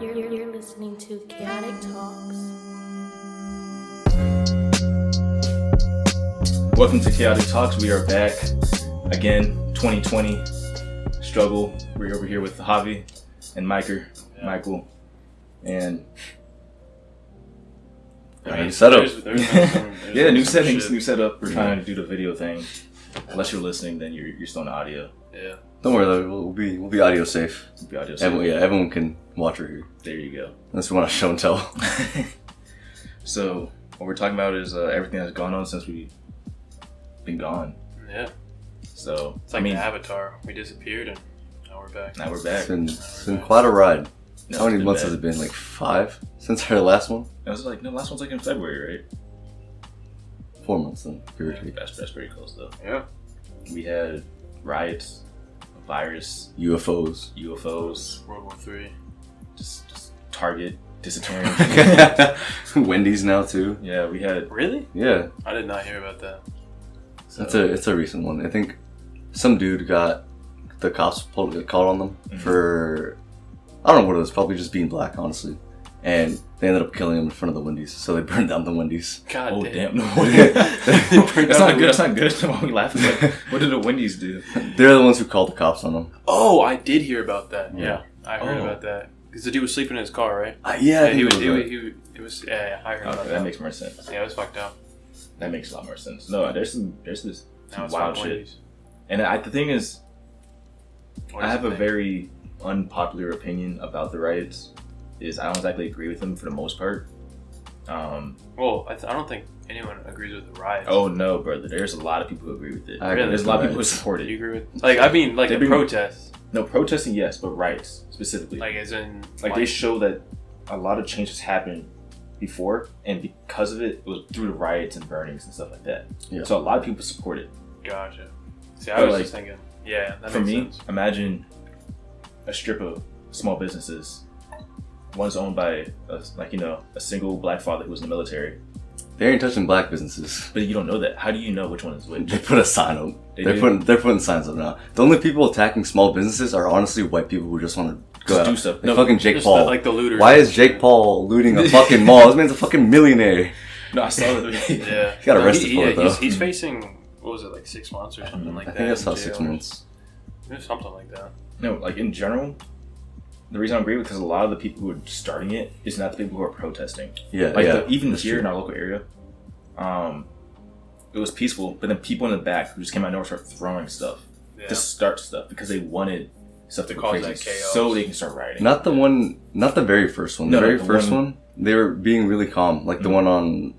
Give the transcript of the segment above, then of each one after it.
You're, you're, you're listening to Chaotic Talks. Welcome to Chaotic Talks. We are back again, 2020 struggle. We're over here with Javi and Miker, Michael, and I mean, setup. There's- there's no- there's yeah, no new settings, shit. new setup. We're trying to do the video thing. Unless you're listening, then you're you're still on the audio. Yeah. Don't worry, though, we'll, we'll be we'll be audio safe. It'll be audio. Everyone, yeah, everyone can watch or hear. There you go. Unless we want to show and tell. so what we're talking about is uh, everything that's gone on since we've been gone. Yeah. So It's like I mean, the Avatar. We disappeared and now we're back. now we're back. It's been, it's been quite a ride. No, How many months bad. has it been? Like five since our last one. It was like no, last one's like in February, right? Four months then. Give or take. That's that's pretty close though. Yeah. We had riots, a virus, UFOs. UFOs, World War Three. just, just Target disappearing. Wendy's now too. yeah, we had. Really? Yeah, I did not hear about that. So, it's a it's a recent one. I think some dude got the cops pulled called on them Mhm. for I don't know what it was. Probably just being black, honestly. And they ended up killing him in front of the Wendy's. So they burned down the Wendy's. God Oh damn. damn! No, that's not good. That's not good. Why we laughing? Like, what did the Wendy's do? They're the ones who called the cops on them. Oh, I did hear about that. Yeah. Yeah. I heard Oh. about that. Because the dude was sleeping in his car, right? Uh, yeah, I he think was. it He was was, right. he was, it was. Yeah, yeah, I heard about that. that makes more sense. yeah, it was fucked up. That makes a lot more sense. No, there's some there's this some wild shit. Wendy's. And I, the thing is, What I have a thing? very unpopular opinion about the riots. Is I don't exactly agree with them for the most part. Um, Well, I, th- I don't think anyone agrees with the riots. oh no, brother! There's a lot of people who agree with it. I agree There's a lot of people who support it. you agree with? Like, I mean, like They the bring- protests. No protesting, yes, but riots specifically. Like, as in. like they show that a lot of changes happened before, and because of it, it was through the riots and burnings and stuff like that. Yeah. So a lot of people support it. Gotcha. See, I But, was like, just thinking. Yeah, that For makes me, sense. imagine a strip of small businesses. One's owned by, a, like you know, a single black father who was in the military, They ain't touching black businesses. but you don't know that. How do you know which one is which? They put a sign up. They They are do? putting they're putting signs up now. The only people attacking small businesses are honestly white people who just want to go Just out. do stuff. Like No, fucking Jake Paul. the, like the looters. Why is Jake Paul looting a fucking mall? This man's a fucking millionaire. No, I saw the Yeah. He got No, arrested he, for yeah, it, though. He's, he's facing what was it like six months or something like I that. think I saw in six months. Something like that. No, like in general, the reason I agree with because a lot of the people who are starting it is not the people who are protesting. Yeah, Like yeah. the, even here true. in our local area, um, it was peaceful, but then people in the back who just came out of nowhere started throwing stuff Yeah. to start stuff because they wanted stuff to, To go cause crazy that chaos. so they can start rioting. Not the one, not the very first one. No, the no, very the first one- one, they were being really calm. Like the Mhm. one on,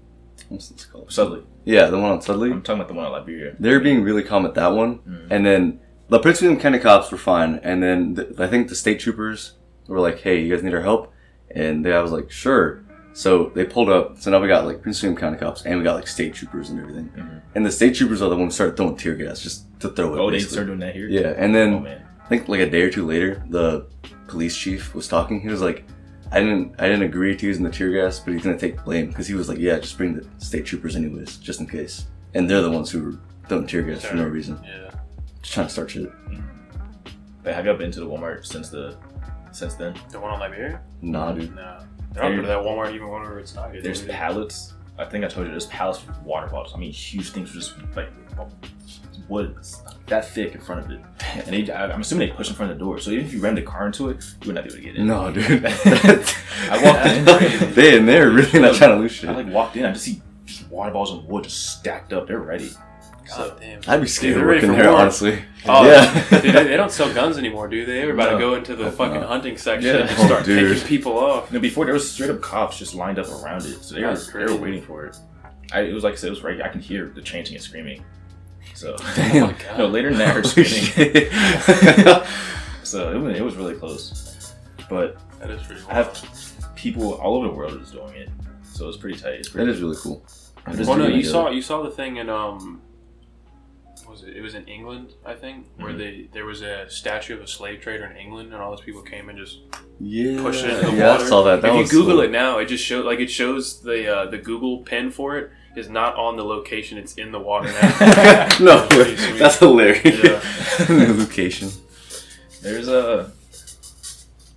what's this called? Sudley, Yeah, the one on Sudley. I'm talking about the one in Liberia. They were being really calm at that one, Mhm. and then the Prince William County cops were fine, and then the, I think the state troopers were like, "Hey, you guys need our help," and they, I was like, "Sure." So they pulled up. So now we got like Prince William County cops, and we got like state troopers and everything. Mhm. And the state troopers are the ones who started throwing tear gas just to throw it. Oh, they basically. started doing that here. Yeah, and then Oh. I think like a day or two later, the police chief was talking. He was like, "I didn't, I didn't agree to using the tear gas, but he's gonna take blame because he was like, yeah, just bring the state troopers anyways, just in case." And they're the ones who were throwing tear gas for no reason, Yeah. Just trying to start shit. But have you been to the Walmart since the since then? The one on Liberia? Nah, dude. Nah. They don't go to that Walmart even whenever it's not good. There's do pallets. I think I told you there's pallets with water bottles. I mean, huge things with just like wood that thick in front of it. And they, I- I'm assuming they push in front of the door. So even if you ran the car into it, you would not be able to get in. No, dude. I walked in. they and they're really not trying to lose shit. I like walked in. I just see just water bottles and wood just stacked up. They're ready. So damn. I'd be scared Dude, of they're ready working for there, war. honestly. Oh, yeah. dude, they, they don't sell guns anymore, do they? We're about No. to go into the Oh, fucking no. hunting section Yeah. and just start Oh, dude. people off. no, before there was straight up cops just lined up around it. So they were, they were waiting for it. I, it was like I said, it was right. I can hear the chanting and screaming. So Damn. Oh my God. no, later than that, I heard Holy screaming. So it was, it was really close. But That is pretty I have people all over the world is doing it. So it's pretty tight. It's that pretty is really cool. It is Well, no, you good. saw you saw the thing in um, what was it? It was in England, I think, where Mhm. they there was a statue of a slave trader in England, and all those people came and just Yeah. pushed it in the yeah, water. I saw that. that if you Google cool. it now, it just shows like it shows the uh, the Google pin for it is not on the location; it's in the water now. no, that's hilarious. Yeah. the location. There's a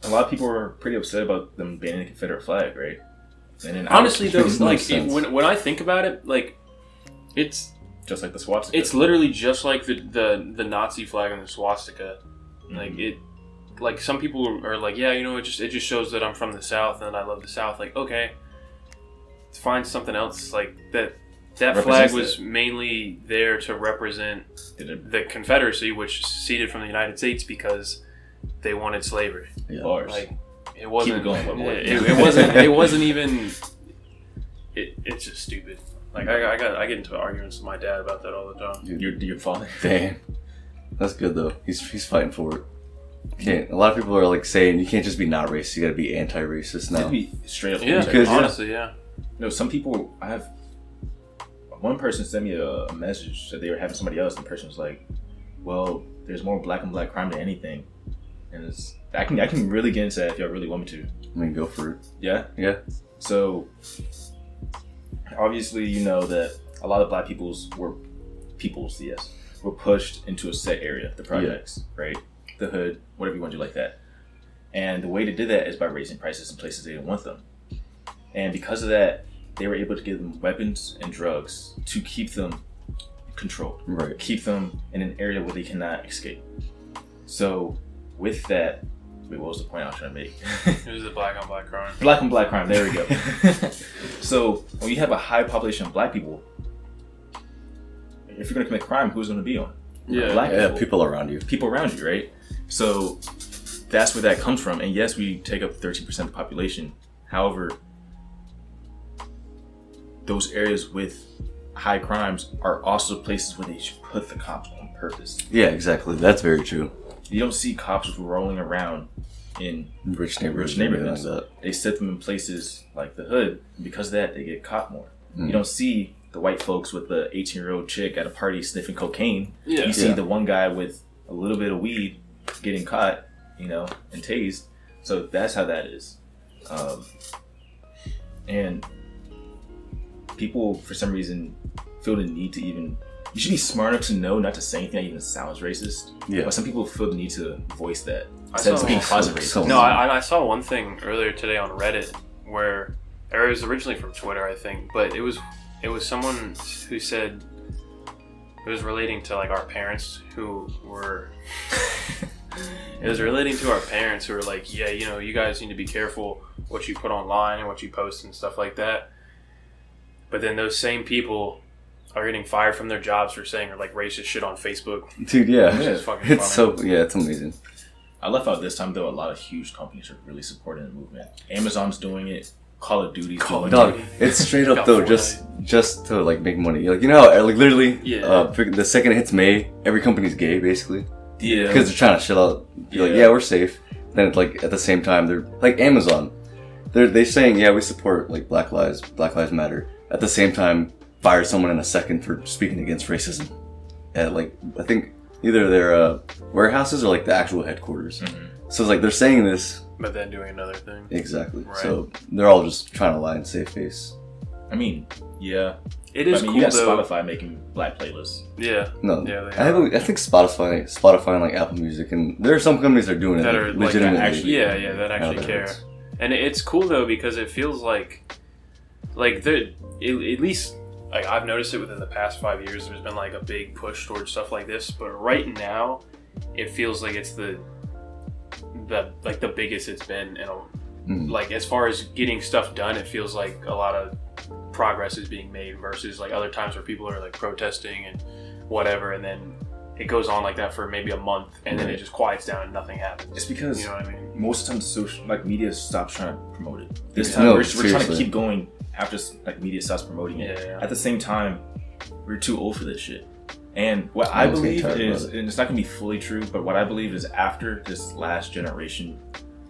a lot of people were pretty upset about them banning the Confederate flag, right? And Honestly, though, Makes no like it, when when I think about it, like it's just like the swastika. it's literally just like the the, the Nazi flag and the swastika. Like mm-hmm. it, like some people are like, yeah, you know, it just it just shows that I'm from the South and I love the South. Like, okay, find something else like that. That flag Represents was mainly there to represent the Confederacy, which seceded from the United States because they wanted slavery. Yeah. bars? Like it wasn't. it going. It, it, it wasn't. It wasn't even. It, it's just stupid. Like I, I got I get into arguments with my dad about that all the time. your your father. Damn. That's good though. He's he's fighting for it. Can't. A lot of people are like saying you can't just be not racist. You got to be anti-racist To now. be straight up, Yeah, Because, honestly, yeah. No, some people I have. One person sent me a, a message that they were having somebody else, and the person was like, "Well, there's more black and black crime than anything," and it's I can I can really get into that if y'all really want me to. I mean, go for it. Yeah. Yeah. So obviously, you know that a lot of black peoples were peoples, yes, were pushed into a set area, the projects, right, the hood, whatever you want to do like that. And the way to do that is by raising prices in places they didn't want them. And because of that, they were able to give them weapons and drugs to keep them controlled, Right. keep them in an area where they cannot escape. So with that, wait, what was the point I was trying to make? It was the black on black crime. Black on black crime. There we go. so when you have a high population of black people, if you're going to commit crime, who's going to be on? Yeah. black Yeah. people. People around you. People around you, right? So that's where that comes from. And yes, we take up 13% of the population. However, those areas with high crimes are also places where they should put the cops on purpose. Yeah. Exactly. That's very true. You don't see cops rolling around in Rich neighborhoods. rich neighborhoods. They set them in places like the hood. Because of that, they get caught more. Mm. You don't see the white folks with the 18 year old chick at a party sniffing cocaine. Yeah. You see Yeah. the one guy with a little bit of weed getting caught, you know, and tased. So that's how that is. Um, and people, for some reason, feel the need to even. You should be smart enough to know not to say anything that even sounds racist. Yeah. But some people feel the need to voice that. I Instead of saw- being closet racist. so- No, I, I saw one thing earlier today on Reddit where or it was originally from Twitter, I think, but it was it was someone who said it was relating to like our parents who were it was relating to our parents who were like, yeah, you know, you guys need to be careful what you put online and what you post and stuff like that. But then those same people are getting fired from their jobs for saying or like racist shit on Facebook. Dude, yeah. Which is fucking It's funny. so yeah, it's amazing. I left out this time though. A lot of huge companies are really supporting the movement. Amazon's doing it. Call of Duty's Call of it. Dog, Duty. it's straight up though, just just to like make money. Like you know, how, like literally, Yeah. uh, the second it hits May, every company's gay basically Yeah, because they're trying to shut out. Be like, Yeah. yeah, we're safe. Then it's like at the same time, they're like Amazon. They're they saying yeah, we support like Black Lives, Black Lives Matter. At the same time, fire someone in a second for speaking against racism. At like I think either their uh, warehouses or like the actual headquarters. Mhm. So it's like they're saying this But then doing another thing. exactly. Right. So they're all just trying to lie and save face. I mean, yeah. It is. But, I mean, cool you got though. Spotify making black playlists. Yeah. No, Yeah, they I, have, I think Spotify, Spotify, and like Apple Music, and there are some companies that are doing That it are, like, legitimately. actually- Yeah, yeah, that actually that care. hurts. And it's cool though because it feels like, like the at at least like I've noticed it within the past five years. There's been like a big push towards stuff like this, but right now, it feels like it's the the like the biggest it's been in a Mhm. like as far as getting stuff done. It feels like a lot of progress is being made versus like other times where people are like protesting and whatever, and then it goes on like that for maybe a month, and then it just quiets down and nothing happens. It's because You know what I mean? most of the time, social like media stops trying to promote it. This Yeah. time, No, we're, we're trying to keep going after like media stops promoting it. Yeah, yeah. At the same time, we're too old for this shit. And what I I'm just getting believe is, it. and it's not gonna be fully true, but what I believe is after this last generation,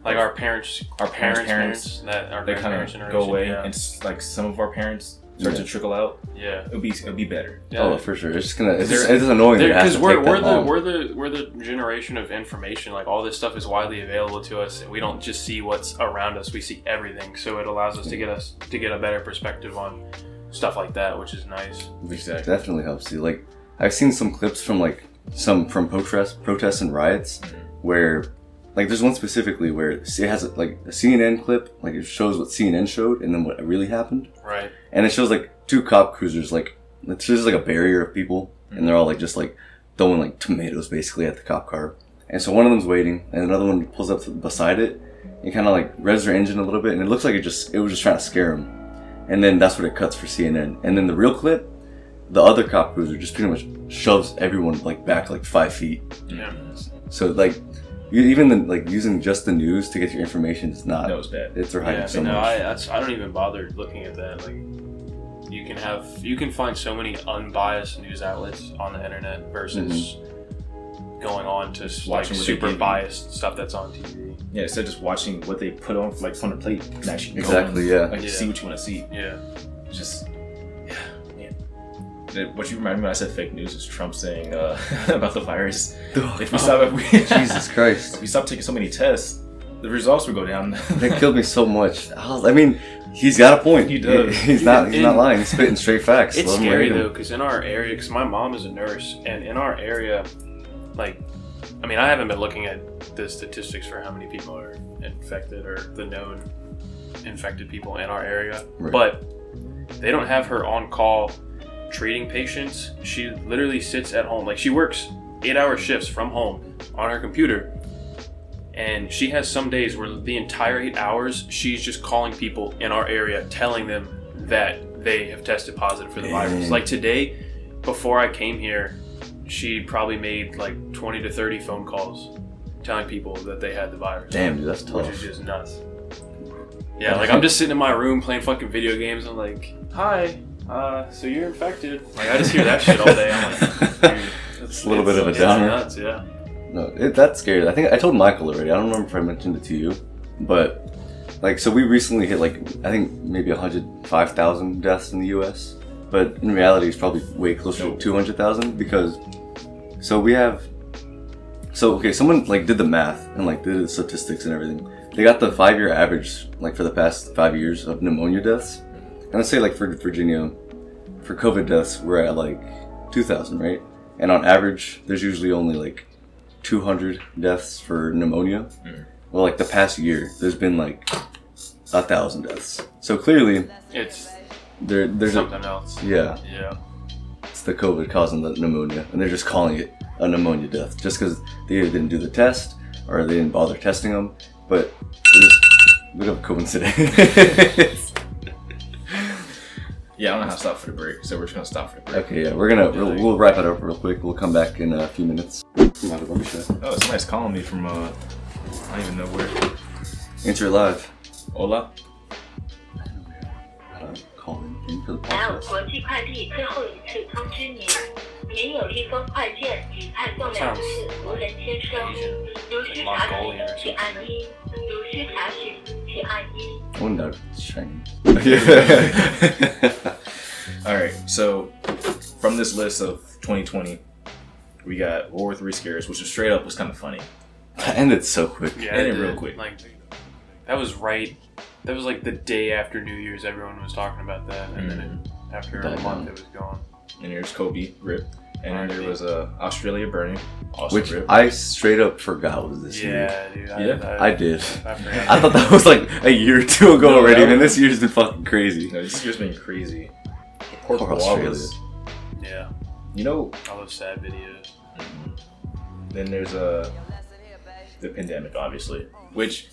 like our parents, Our our parents, parents' parents, that our they kind of go away, Yeah, and s- like some of our parents start Yeah. to trickle out. yeah. It'll be it'll be better. yeah. Oh, for sure. It's just gonna. It's, just, it's just annoying that it has Because to we're, we're the long. we're the we're the generation of information. Like all this stuff is widely available to us, and we don't just see what's around us. We see everything. So it allows us to get us to get a better perspective on stuff like that, which is nice. Exactly. definitely helps you. Like I've seen some clips from like some from protest protests and riots Mhm. where like there's one specifically where it has like a CNN clip, like it shows what CNN showed and then what really happened, Right. And it shows like two cop cruisers, like it's just like a barrier of people, and they're all like just like throwing like tomatoes basically at the cop car, and so one of them's waiting, and another one pulls up to, beside it, and kind of like revs their engine a little bit, and it looks like it just it was just trying to scare him, and then that's what it cuts for CNN, and then the real clip. The other cop cruiser just pretty much shoves everyone like back like five feet. Yeah. So like, even the, like using just the news to get your information is not. That was bad. It's they're hiding Yeah, so no, much. I that's I don't even bother looking at that. Like, you can have you can find so many unbiased news outlets on the internet versus mm-hmm. going on to like watching what super biased stuff that's on TV. Yeah, instead of just watching what they put on like on the plate and actually Exactly, and, yeah. like Yeah. see what you want to see. Yeah, Just yeah, man. That- What you remind me when I said fake news is Trump saying uh, about the virus. If we stop, if we, Jesus Christ. if we stop taking so many tests, the results would go down. That killed me so much. I, was- I mean, he's got a point. He does. He's not. He's not lying. He's spitting straight facts. it's Let scary though because in our area, because my mom is a nurse, and in our area, like, I mean, I haven't been looking at the statistics for how many people are infected or the known infected people in our area, Right. but they don't have her on call treating patients. She literally sits at home, like she works eight hour shifts from home on her computer. And she has some days where the entire eight hours she's just calling people in our area, telling them that they have tested positive for the virus. Like today, before I came here, she probably made like 20 to 30 phone calls telling people that they had the virus. Damn, dude, that's Which tough. is just nuts. Yeah, like I'm just sitting in my room playing fucking video games. I'm like, hi, uh, so you're infected. Like I just hear that shit all day. I'm like, dude, It's a little bit of a it's downer. Nuts, yeah. No, it, that's scary. I think I told Michael already. I don't remember if I mentioned it to you, but like, so we recently hit like I think maybe 105,000 deaths in the U.S. But in reality, it's probably way closer No. to 200,000 because so we have so okay, someone like did the math and like did the statistics and everything. They got the five-year average like for the past five years of pneumonia deaths, and let's say like for Virginia, for COVID deaths, we're at like 2,000, right? And on average, there's usually only like 200 deaths for pneumonia. Mhm. Well, like the past year, there's been like a thousand deaths. So clearly, It's there there's a something else. yeah, Yeah. it's the COVID causing the pneumonia, and they're just calling it a pneumonia death just because they either didn't do the test or they didn't bother testing them. But it was a bit of a coincidence. yeah, I don't know how to stop for the break, so we're just gonna stop for the break. okay, yeah, we're gonna we'll, we'll wrap it up real quick. We'll come back in a few minutes. Oh, somebody's calling me from uh, I don't even know where. Answer it live. Hola. How to call in, in for the 达尔 podcast. 国际快递最后一次通知您，您有一封快件已派送两次，无人接收。如需查询，请按一；如需查询，请按一。 I wouldn't it's Chinese. All right, so from this list of 2020, we got World War Three scares, which was straight up was kind of funny. that ended so quick. Yeah. End it real quick. Like that was right. That was like the day after New Year's. Everyone was talking about that, and then mm-hmm. it, after Died a month, down. it was gone. And here's Kobe, rip. And then there was uh, Australia burning, also Which rip. I straight up forgot was this year. Yeah, dude. I, Yeah, I did. I forgot. I thought that was like a year or two ago No, already, that man. was- This year's been fucking crazy. No, this year's been crazy. Poor Poor koalas. yeah, You know, all those sad videos. then there's uh, the pandemic, obviously, which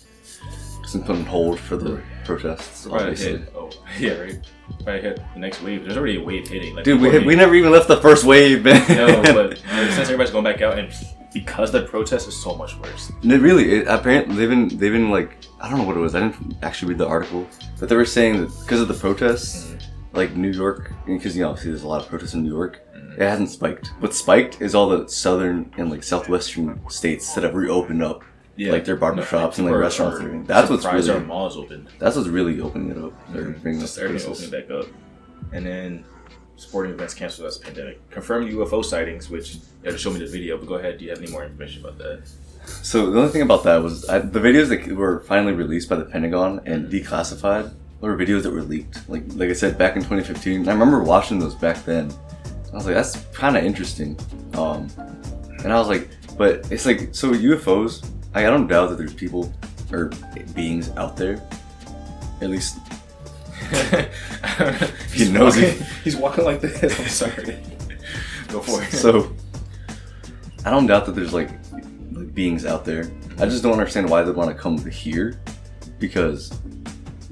It's been put on hold for the protests, probably obviously. hit. Oh, yeah, right. Probably hit the next wave. There's already a wave hitting. Like, Dude, we, we never even left the first wave, man. No, but since everybody's going back out, and because the protest is so much worse. It really, it, apparently, they've been, they've been like, I don't know what it was. I didn't actually read the article, but they were saying that because of the protests, Mm-hmm. like New York, because you know, obviously there's a lot of protests in New York. Mhm. It hasn't spiked. What's spiked is all the southern and like southwestern states that have reopened up, like their barber shops and like restaurants. or and everything. That's what's really, our malls open. that's what's really opening it up. They're bringing Just up everything cases. opening back up, and then sporting events canceled as a pandemic. Confirmed UFO sightings, which you had to show me the video. But go ahead. Do you have any more information about that? So the only thing about that was I, the videos that were finally released by the Pentagon and declassified were videos that were leaked. Like like I said back in 2015. I remember watching those back then. I was like, that's kind of interesting. Um, and I was like, but it's like so UFOs. I don't doubt that there's people or beings out there. At least he's knows walking, it. He's walking like this. I'm sorry. Go for it. so. I don't doubt that there's like, like beings out there. I just don't understand why they want to come here, because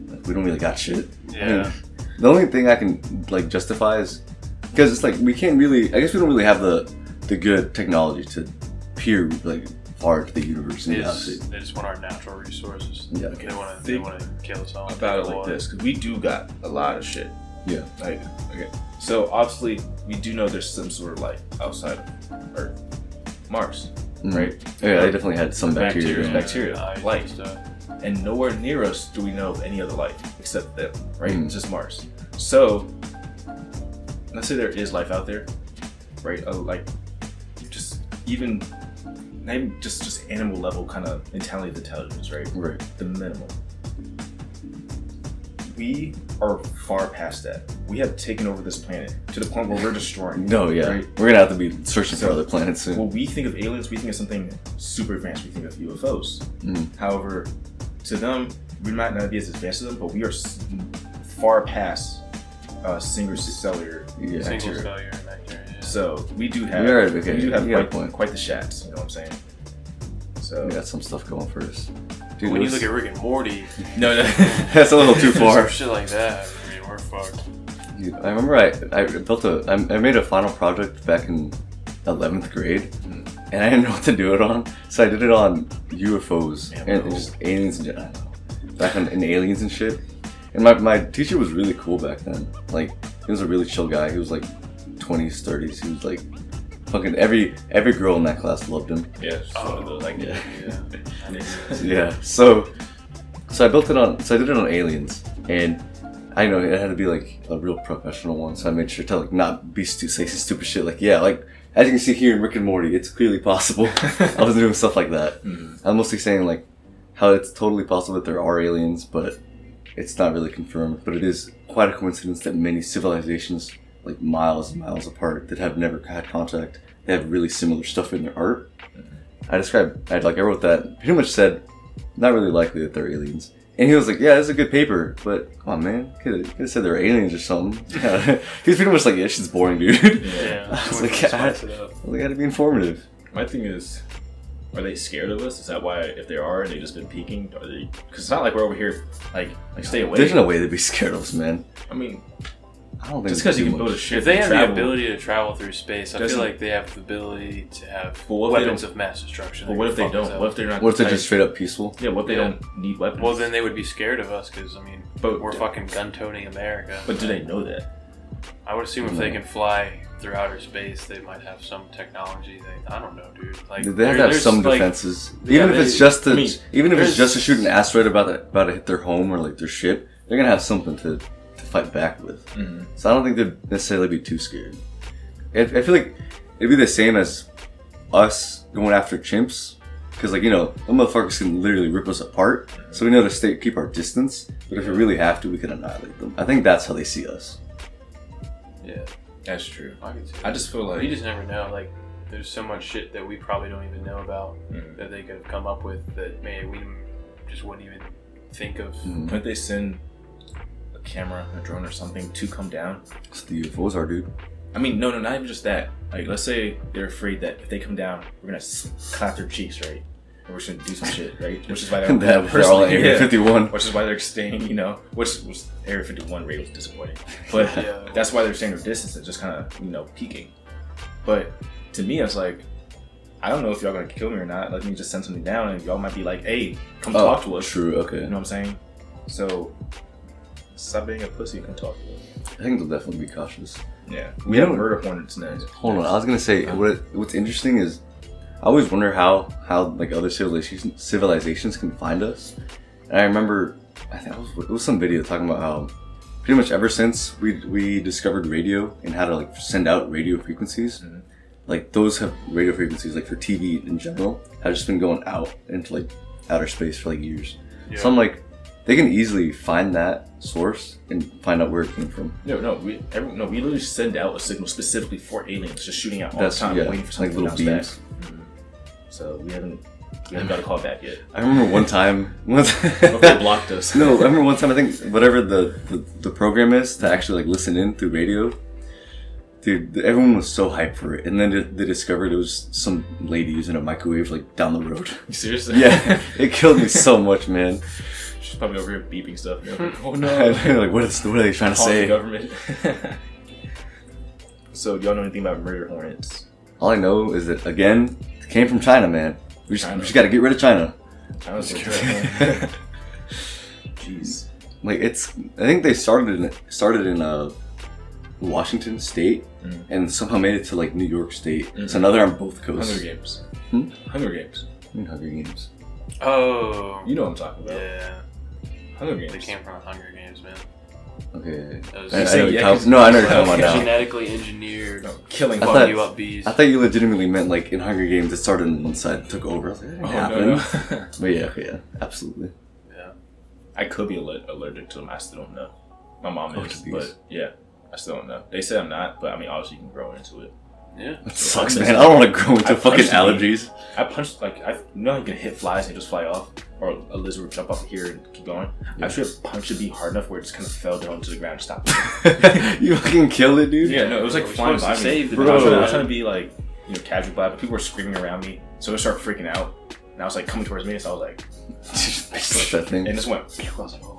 like, we don't really got shit. I mean, Yeah. the only thing I can like justify is because it's like we can't really. I guess we don't really have the the good technology to peer like far into the universe and They get just, they just want our natural resources. Yeah. They want to. They want to kill us all. about it like water. this because we do got a lot of shit. Yeah. Like okay, so obviously we do know there's some sort of life outside of Earth, Mars, Mhm. right? Yeah, they definitely had some Bacteria, bacteria. bacteria, ice life. and nowhere near us do we know of any other life except them, right? Mm. It's just Mars. So let's say there is life out there, right? Uh, like just even not just just animal level kind of mentality of intelligence, right? Right. The minimal. We are far past that. We have taken over this planet to the point where we're destroying. No, yeah. Right? We're gonna have to be searching So- for other planets soon. When we think of aliens, we think of something super advanced. We think of UFOs. Mm. However, to them, we might not be as advanced as them, but we are s- far past uh, single cellular Yeah. Single cellular bacteria. yeah. So we do have We are, okay, we do have you got a quite, point. quite the shots. You know what I'm saying? So We got some stuff going for us. Dude, when it you look at Rick and Morty, no, no. that's a little too far. some shit like that. I mean, we're fucked. Dude, I remember I, I built a I, I made a final project back in 11th grade mm. and I didn't know what to do it on so I did it on UFOs Yeah, and cool. just aliens and I know back on in aliens and shit and my, my teacher was really cool back then like he was a really chill guy he was like 20s 30s he was like fucking every every girl in that class loved him yeah, those, like Yeah. yeah. yeah so so I built it on so I did it on aliens and I know it had to be like a real professional one so I made sure to like not be stu- say some stupid shit like yeah like as you can see here in Rick and Morty it's clearly possible I was doing stuff like that Mhm. I'm mostly saying like how it's totally possible that there are aliens but it's not really confirmed but it is quite a coincidence that many civilizations like miles and miles apart that have never had contact they have really similar stuff in their art I described, I like, I wrote that. Pretty much said, not really likely that they're aliens. And he was like, yeah, this is a good paper, but come on, man, could have said they're aliens or something. He's pretty much like, yeah, shit's boring, dude. Yeah. I was we like, can I, spice it. I gotta be informative. My thing is, are they scared of us? Is that why, if they are, they just been peeking? Are they? Because it's not like we're over here, like, like stay away. There's no way they'd be scared of us, man. I mean, I don't think just because you can build a ship, If they have travel, the ability to travel through space, I Doesn't- feel like they have the ability to have But what if they weapons of mass destruction. But that what can if they fuck us don't? up. What if they're not? What if they're just straight up peaceful? Yeah, what if they Yeah. don't need weapons? Well, then they would be scared of us because I mean, But we're fucking gun toting America. But do they know that? I would assume if they can fly through outer space, they might have some technology. They, I don't know, dude. Like They have there- to have there's, some like, defenses, yeah, even if it's they- just to, I mean, even if it's there's- just to shoot an asteroid about to, about to hit their home or like their ship. They're gonna have something to, to fight back with. Mm-hmm. So I don't think they'd necessarily be too scared. I, I feel like it'd be the same as us going after chimps. Because, like, you know, the motherfuckers can literally rip us apart. So we know to stay, keep our distance. But if we really have to, we can annihilate them. I think that's how they see us. Yeah, That's true. I can see. I just feel like you just never know. Like, there's so much shit that we probably don't even know about Mhm. that they could have come up with that maybe we just wouldn't even think of. Mm. couldn't they send a camera, a drone, or something to come down? That's the UFOs are, dude. I mean, no, no, not even just that. Like, let's say they're afraid that if they come down, we're gonna clap their cheeks, right? Or we're just gonna do some shit, right? Which is why they're, And they're, all Area yeah. 51. Which is why they're staying, you know, which was Area 51 raid was disappointing. But Yeah. that's why they're staying their distance and just kind of, you know, peeking. But to me, it's like, I don't know if y'all gonna kill me or not. Let me just send something down and y'all might be like, hey, come Oh, talk to us. True, okay. You know what I'm saying? So, stop being a pussy and talk. I think they'll definitely be cautious. Yeah. We We have don't- murder hornets next. Hold on, I was gonna say what what's interesting is I always wonder how how like other civilizations civilizations can find us. And I remember I think it was, it was some video talking about how pretty much ever since we we discovered radio and how to like send out radio frequencies, Mhm. like those have radio frequencies like for TV in general have just been going out into like outer space for like years. Yeah. So I'm like, they can easily find that source and find out where it came from. No, no, we every, no, we literally send out a signal specifically for aliens, just shooting out all That's the time, yeah, waiting for like something little to bounce beams. back. Mhm. So we haven't We haven't got a call back yet. I remember one time. Before they blocked us. no, I remember one time. I think whatever the, the the program is to actually like listen in through radio. Dude, everyone was so hyped for it, and then they discovered it was some lady using a microwave like down the road. Seriously? Yeah, it killed me so much, man. She's probably over here beeping stuff. you know, like, oh like, what is what are they trying to Call the say? government. so, do y'all know anything about murder hornets? All I know is that again, it came from China, man. We just, China. we just got to get rid of China. I was like, Jeez. like it's I think they started in started in uh Washington State Mm. and somehow made it to like New York State. Mm. So now they're on both coasts. Hunger Games. Hmm? Hunger Games. I mean, Hunger Games. Oh, You know what I'm talking about. yeah. Hunger Games. They came from Hunger Games, man. Okay. That was I, I know yeah, talking- no, I know what you're talking about Yeah. now. Genetically engineered, No, killing. I fucking thought- you up bees. I thought you legitimately meant like in Hunger Games it started on one side and took over. I was like, that didn't Oh, happen. no, no. But yeah, yeah, absolutely. Yeah, I could be allergic to them. I still don't know. My mom Oh, is, to these. but yeah, I still don't know. They say I'm not, but I mean, obviously you can grow into it. Yeah. That sucks, man. I don't want to grow into I fucking punched the allergies. I punched like I you know how you can hit flies and just fly off, or a lizard would jump off here and keep going. I actually punched a bee hard enough where it just kind of fell down to the ground and stopped. you fucking killed it, dude. yeah, no, it was like We're flying by to me. Bro, I was, trying, I was trying to be like you know casual but people were screaming around me, so it started freaking out. And I was like coming towards me, so I was like, Just that thing. and this went. I was like, oh.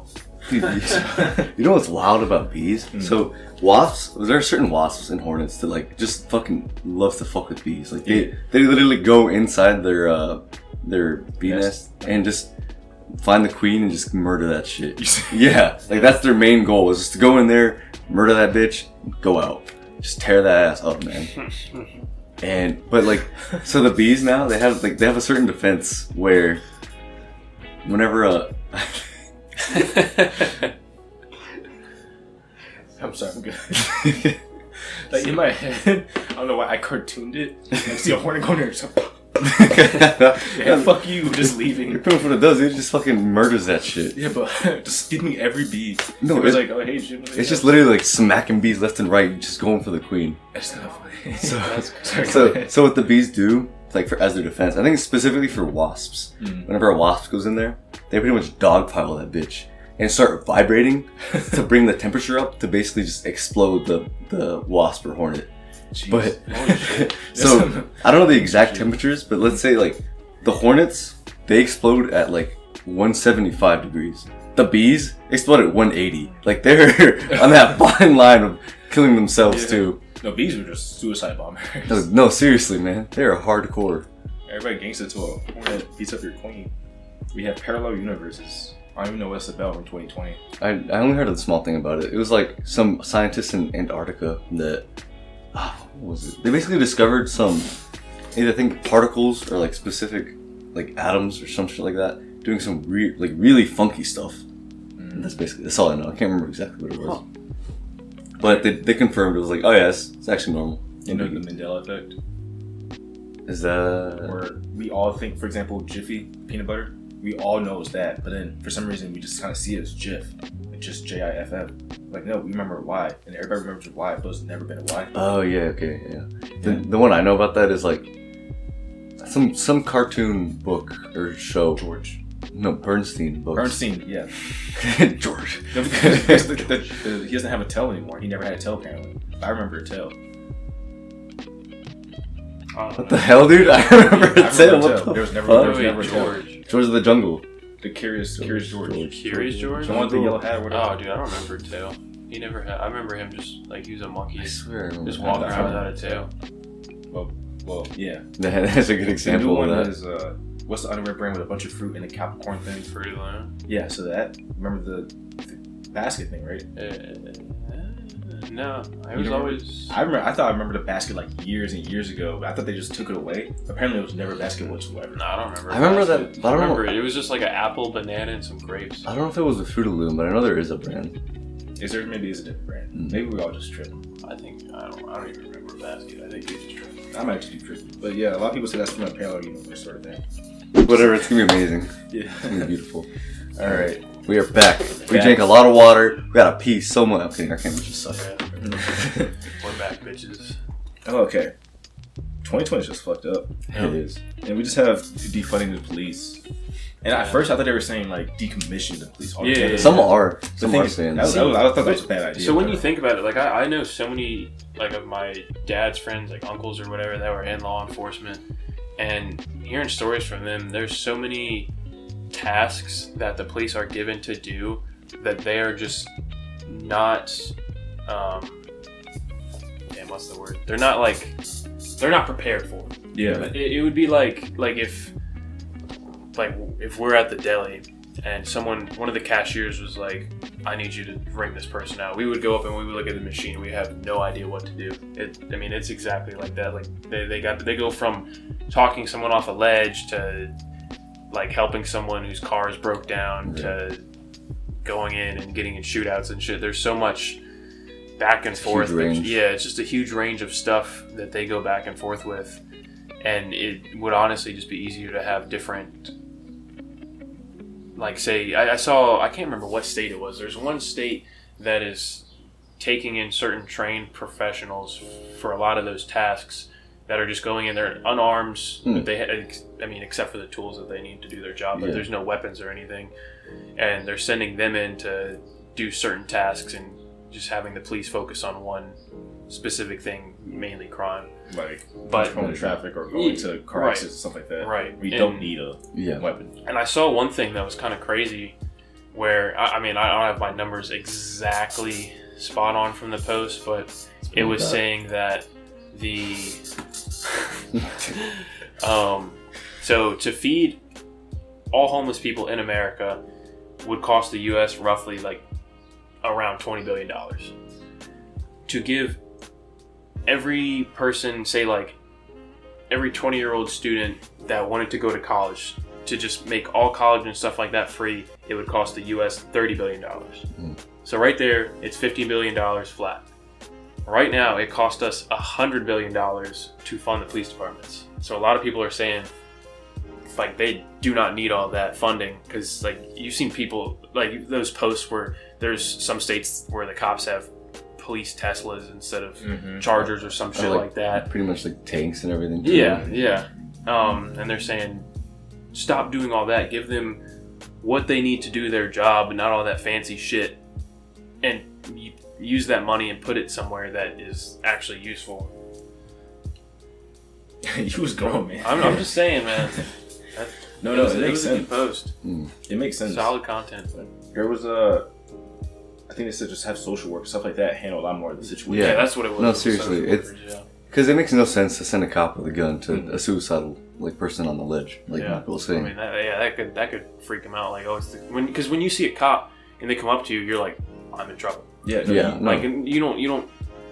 Dude, you, know what's loud about bees? Mm. So wasps, there are certain wasps and hornets that like just fucking love to fuck with bees. Like they, Yeah. they literally go inside their uh their bee Nest. nest and just find the queen and just murder that shit. Yeah, like that's their main goal is just to go in there, murder that bitch, go out, just tear that ass up, man. And but like, so the bees now they have like they have a certain defense where whenever uh I'm sorry, I'm good. like in my head, I don't know why I cartooned it. I see a hornet going there, just yeah, fuck you, just leaving. You're doing what it does. It just fucking murders that shit. Yeah, but just give me every bee. No, it was it- like, oh hey, Jim. It's just literally like smacking bees left and right, just going for the queen. It's not funny. So, Sorry, go so, so what the bees do, like for as their defense, I think specifically for wasps. Mm. Whenever a wasp goes in there, they pretty much dogpile that bitch and start vibrating to bring the temperature up to basically just explode the the wasp or hornet. Jeez. But so I don't know the exact temperatures, but let's say like the hornets they explode at like 175 degrees. The bees explode at 180. Like they're on that fine line of killing themselves Yeah. too. No, bees were just suicide bombers. No, no, seriously, man, they are hardcore. Everybody gangsta to a hornet beats up your queen. We have parallel universes. I don't even know what's about in 2020. I, I only heard a small thing about it. It was like some scientists in Antarctica that ah, what was it? They basically discovered some either I think particles or like specific like atoms or some shit like that doing some re- like really funky stuff. And that's basically that's all I know. I can't remember exactly what it was. But they, they confirmed it was like, oh yes, it's actually normal. You know the Mandela effect, Is that where we all think, for example, Jiffy peanut butter. We all know it's that, but then for some reason we just kind of see it as Jif, like just J I F F. Like no, we remember Y, and everybody remembers Y, but it's never been a Y. Oh yeah, okay, yeah. The, the one I know about that is like some some cartoon book or show. George No, Bernstein book. Bernstein, yeah. George. No, because the, the, the, he doesn't have a tail anymore. He never had a tail apparently. I remember a tail. What the hell, dude? I remember I a remember tail. a What tail. the There was never- fuck? there was never a tail. George. George of the Jungle. The curious, curious George. Curious George? The one with the yellow hat or whatever. Oh, dude, I don't remember a Tail. He never had. I remember him just like he was a monkey, I just swear. I remember walking around without a tail. Well, well, yeah. That- That's a good The new example one of that. is uh, what's the underwear brand with a bunch of fruit and a Capricorn thing? Fruity Loom. Yeah, so that remember the, the basket thing, right? Uh, no, I You was don't always. I remember. I thought I remember the basket like years and years ago. But I thought they just took it away. Apparently, it was never a basket whatsoever. No, I don't remember. I remember that, but I don't know- remember. It was just like an apple, banana, and some grapes. I don't know if it was a Fruit of Loom, but I know there is a brand. Is there maybe is a different brand? Mm. Maybe we all just trip. I think I don't. I don't even remember a basket. I think he just tried. I might actually be tripping. But yeah, a lot of people say that's from a parallel universe sort of thing. Whatever, it's gonna be amazing. Yeah. It's gonna be beautiful. all right. We are back. We Back. drank a lot of water. We gotta pee so much. I'm kidding, our cameras just suck. Yeah. We're back, bitches. Oh, okay. 2020 is just fucked up, It is. and we just have defunding the police. And at first, I thought they were saying like decommission the police. Yeah, yeah, Some are. Some thing are saying that was- that. that was- I thought that was a bad idea. So when you think about it, like I, I know so many like of my dad's friends, like uncles or whatever, that were in law enforcement, and hearing stories from them, there's so many tasks that the police are given to do that they are just not. Um, damn, what's the word? They're not like they're not prepared for. yeah, It, it would be like like if like if we're at the deli and someone one of the cashiers was like I need you to ring this person out. We would go up and we would look at the machine. We have no idea what to do. It, I mean, it's exactly like that. Like they, they got they go from talking someone off a ledge to like helping someone whose car is broke down to going in and getting in shootouts and shit. There's so much back and a forth. Yeah, it's just a huge range of stuff that they go back and forth with, and it would honestly just be easier to have different. Like, say, I, I saw, I can't remember what state it was. There's one state that is taking in certain trained professionals for a lot of those tasks that are just going in there unarmed. But they, I mean, except for the tools that they need to do their job, but Yeah. there's no weapons or anything, and they're sending them in to do certain tasks and just having the police focus on one specific thing, mainly crime. like But controlling traffic or going Yeah, to car right. accidents, stuff like that. Right. We And- don't need a Yeah. weapon. And I saw one thing that was kind of crazy, where I, I mean I don't have my numbers exactly spot on from the post, but it was bad. saying that the um, so to feed all homeless people in America would cost the U.S. roughly like around twenty billion dollars. To give every person, say like every twenty-year-old student that wanted to go to college, to just make all college and stuff like that free, it would cost the U.S. thirty billion dollars. Mm. So right there, it's fifty billion dollars flat. Right now, it cost us hundred billion dollars to fund the police departments. So a lot of people are saying, like, they do not need all that funding because, like, you've seen people like those posts where there's some states where the cops have police Teslas instead of Mm-hmm. Chargers or some shit like, like that. Pretty much like tanks and everything. too. Yeah, yeah. Um, and they're saying, stop doing all that. Give them what they need to do their job, and not all that fancy shit. And you use that money and put it somewhere that is actually useful. you was going, man. I'm, I'm just saying, man. That, no, it no, was, it it makes was a good sense. post. Mm. It makes sense. Solid content. There was a. I think they said just have social work stuff like that handle a lot more of the situation. Yeah, Yeah. that's what it was. No, seriously, it's- workers, yeah. Because it makes no sense to send a cop with a gun to Mhm. a suicidal like person on the ledge, like Yeah. Michael was I mean, that, yeah, that could that could freak him out. Like, oh, it's the, when because when you see a cop and they come up to you, you're like, I'm in trouble. yeah, no, Yeah. you- No. Like, and you don't you don't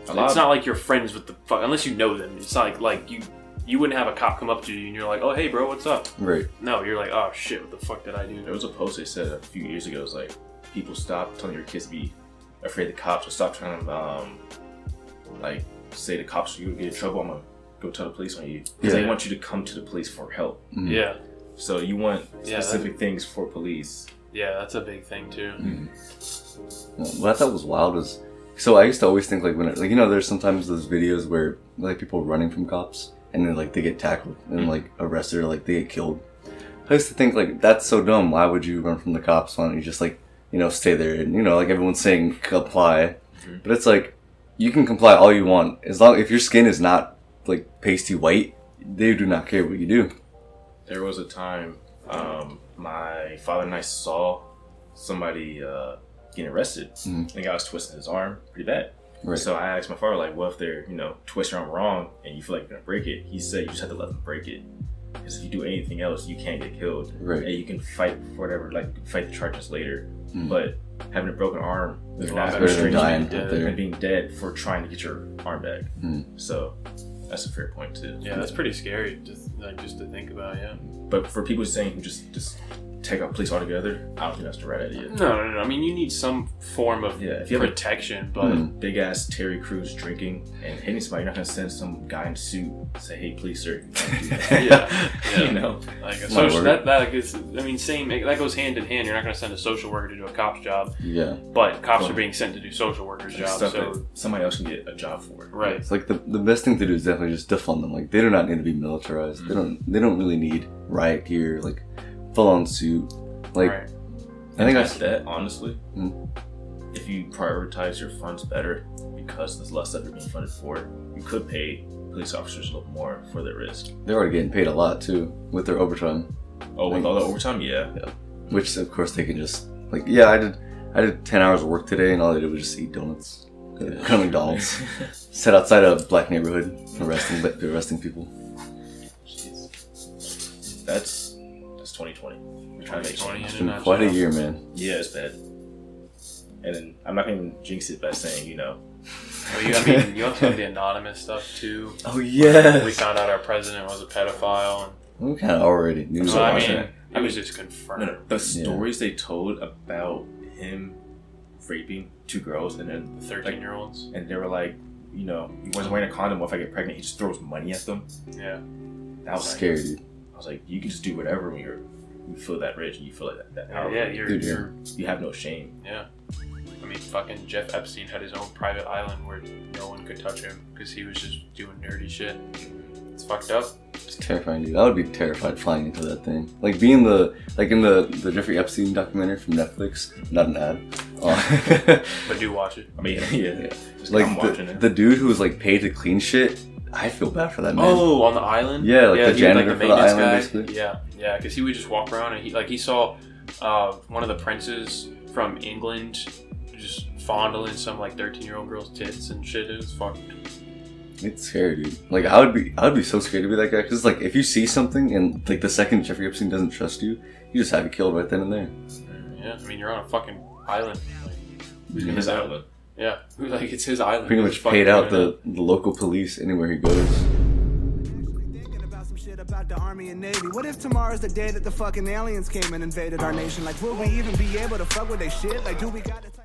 a lot. it's of- not like you're friends with the fuck unless you know them. It's not like like you you wouldn't have a cop come up to you and you're like, oh hey bro, what's up? right. No, you're like, oh shit, what the fuck did I do? There was a post they said a few years ago. It was like people stop telling your kids to be afraid of the cops, or stop trying to um, like say the cops you would get in trouble. I'm gonna go tell the police on you because they want you to come to the police for help. Mm. Yeah, So you want Yeah, specific things for police. yeah, that's a big thing too. What I thought was wild was so I used to always think like when it, like you know there's sometimes those videos where like people running from cops and then like they get tackled and Mhm. like arrested or like they get killed. I used to think like that's so dumb. Why would you run from the cops? Why don't you just like you know stay there and you know like everyone's saying comply, Mhm. but it's like you can comply all you want as long if your skin is not like pasty white, they do not care what you do. There was a time um, my father and I saw somebody uh, getting arrested. Mhm. The guy was twisting his arm pretty bad. Right. So I asked my father, like, what if they're, you know, twist your arm wrong and you feel like you're gonna break it? He said you just have to let them break it. Because if you do anything else, you can't get killed. Right. And you can fight for whatever, like, fight the charges later. Mm. But having a broken arm, is a lot better than dying you out and being dead for trying to get your arm back. Mm. So that's a fair point too. Yeah, that's pretty scary. Just like just to think about. Yeah, But for people saying just just take out police altogether, I don't think that's the right idea. No, no, no. I mean, you need some form of Yeah, if you have a protection, but Hmm. big ass Terry Crews drinking and hitting somebody, you're not gonna send some guy in suit say, "Hey, please, sir." you can't do that." yeah, yeah. you know. Like a social, that, that like is, I mean, same. That goes hand in hand. You're not going to send a social worker to do a cop's job, Yeah. but cops Well, are being sent to do social workers' jobs. So somebody else can get a job for. it. right, It's like the, the best thing to do is definitely just defund them. Like they do not need to be militarized. They don't they don't really need riot gear, like full on suit. Like right. I think I that, honestly, Mm. if you prioritize your funds better, because there's less that they're being funded for, you could pay police officers a little more for their risk. they're already getting paid a lot too with their overtime, Oh, with all the overtime, yeah. yeah. which of course they can just like yeah I did I did ten hours of work today and all they did was just eat donuts, go to McDonald's, sit outside a black neighborhood arresting arresting people. Jeez. That's that's 2020. We're trying to make 2020 change. It's in a been quite a year, man. Yeah, it's bad. And then I'm not gonna jinx it by saying, you know, Well, you, I mean, you also have the anonymous stuff too. Oh yeah. We found out our president was a pedophile, And, we kind of already knew. and so So I mean, it. it was just confirmed. no, no, the stories they told about him raping two girls, and then The thirteen-year-olds. and they were like, you know, he wasn't wearing a condom. What if I get pregnant? He just throws money at them. Yeah, That was Scary, Like. I was like, you can just do whatever when you're you feel that rich and you feel like that, that yeah, powerful. yeah. You're, Dude, you're you have no shame. Yeah. I mean, fucking Jeff Epstein had his own private island where no one could touch him because he was just doing nerdy shit. It's fucked up. It's terrifying, dude. I would be terrified flying into that thing. Like being the like in the the Jeffrey Epstein documentary from Netflix. Not an ad. Uh, But do watch it. I mean, yeah, just like I'm watching the, it. the dude who was like paid to clean shit. I feel bad for that man. Oh, on the island. Yeah, like the he was, janitor for the maintenance island, basically. Yeah, yeah, because he would just walk around and he like he saw uh, one of the princes from England just fondling some like thirteen year old girl's tits and shit. It was fucked. It's scary, dude. Like I would be, I would be so scared to be that guy. Cause like if you see something and like the second Jeffrey Epstein doesn't trust you, you just have it killed right then and there. Yeah, I mean you're on a fucking island. Like, his island. Yeah, like it's his island. Pretty much paid out the, the local police anywhere he goes. About the army and navy. What if tomorrow's the day that the fucking aliens came and invaded our nation? Like, will we even be able to fuck with their shit? Like, do we got type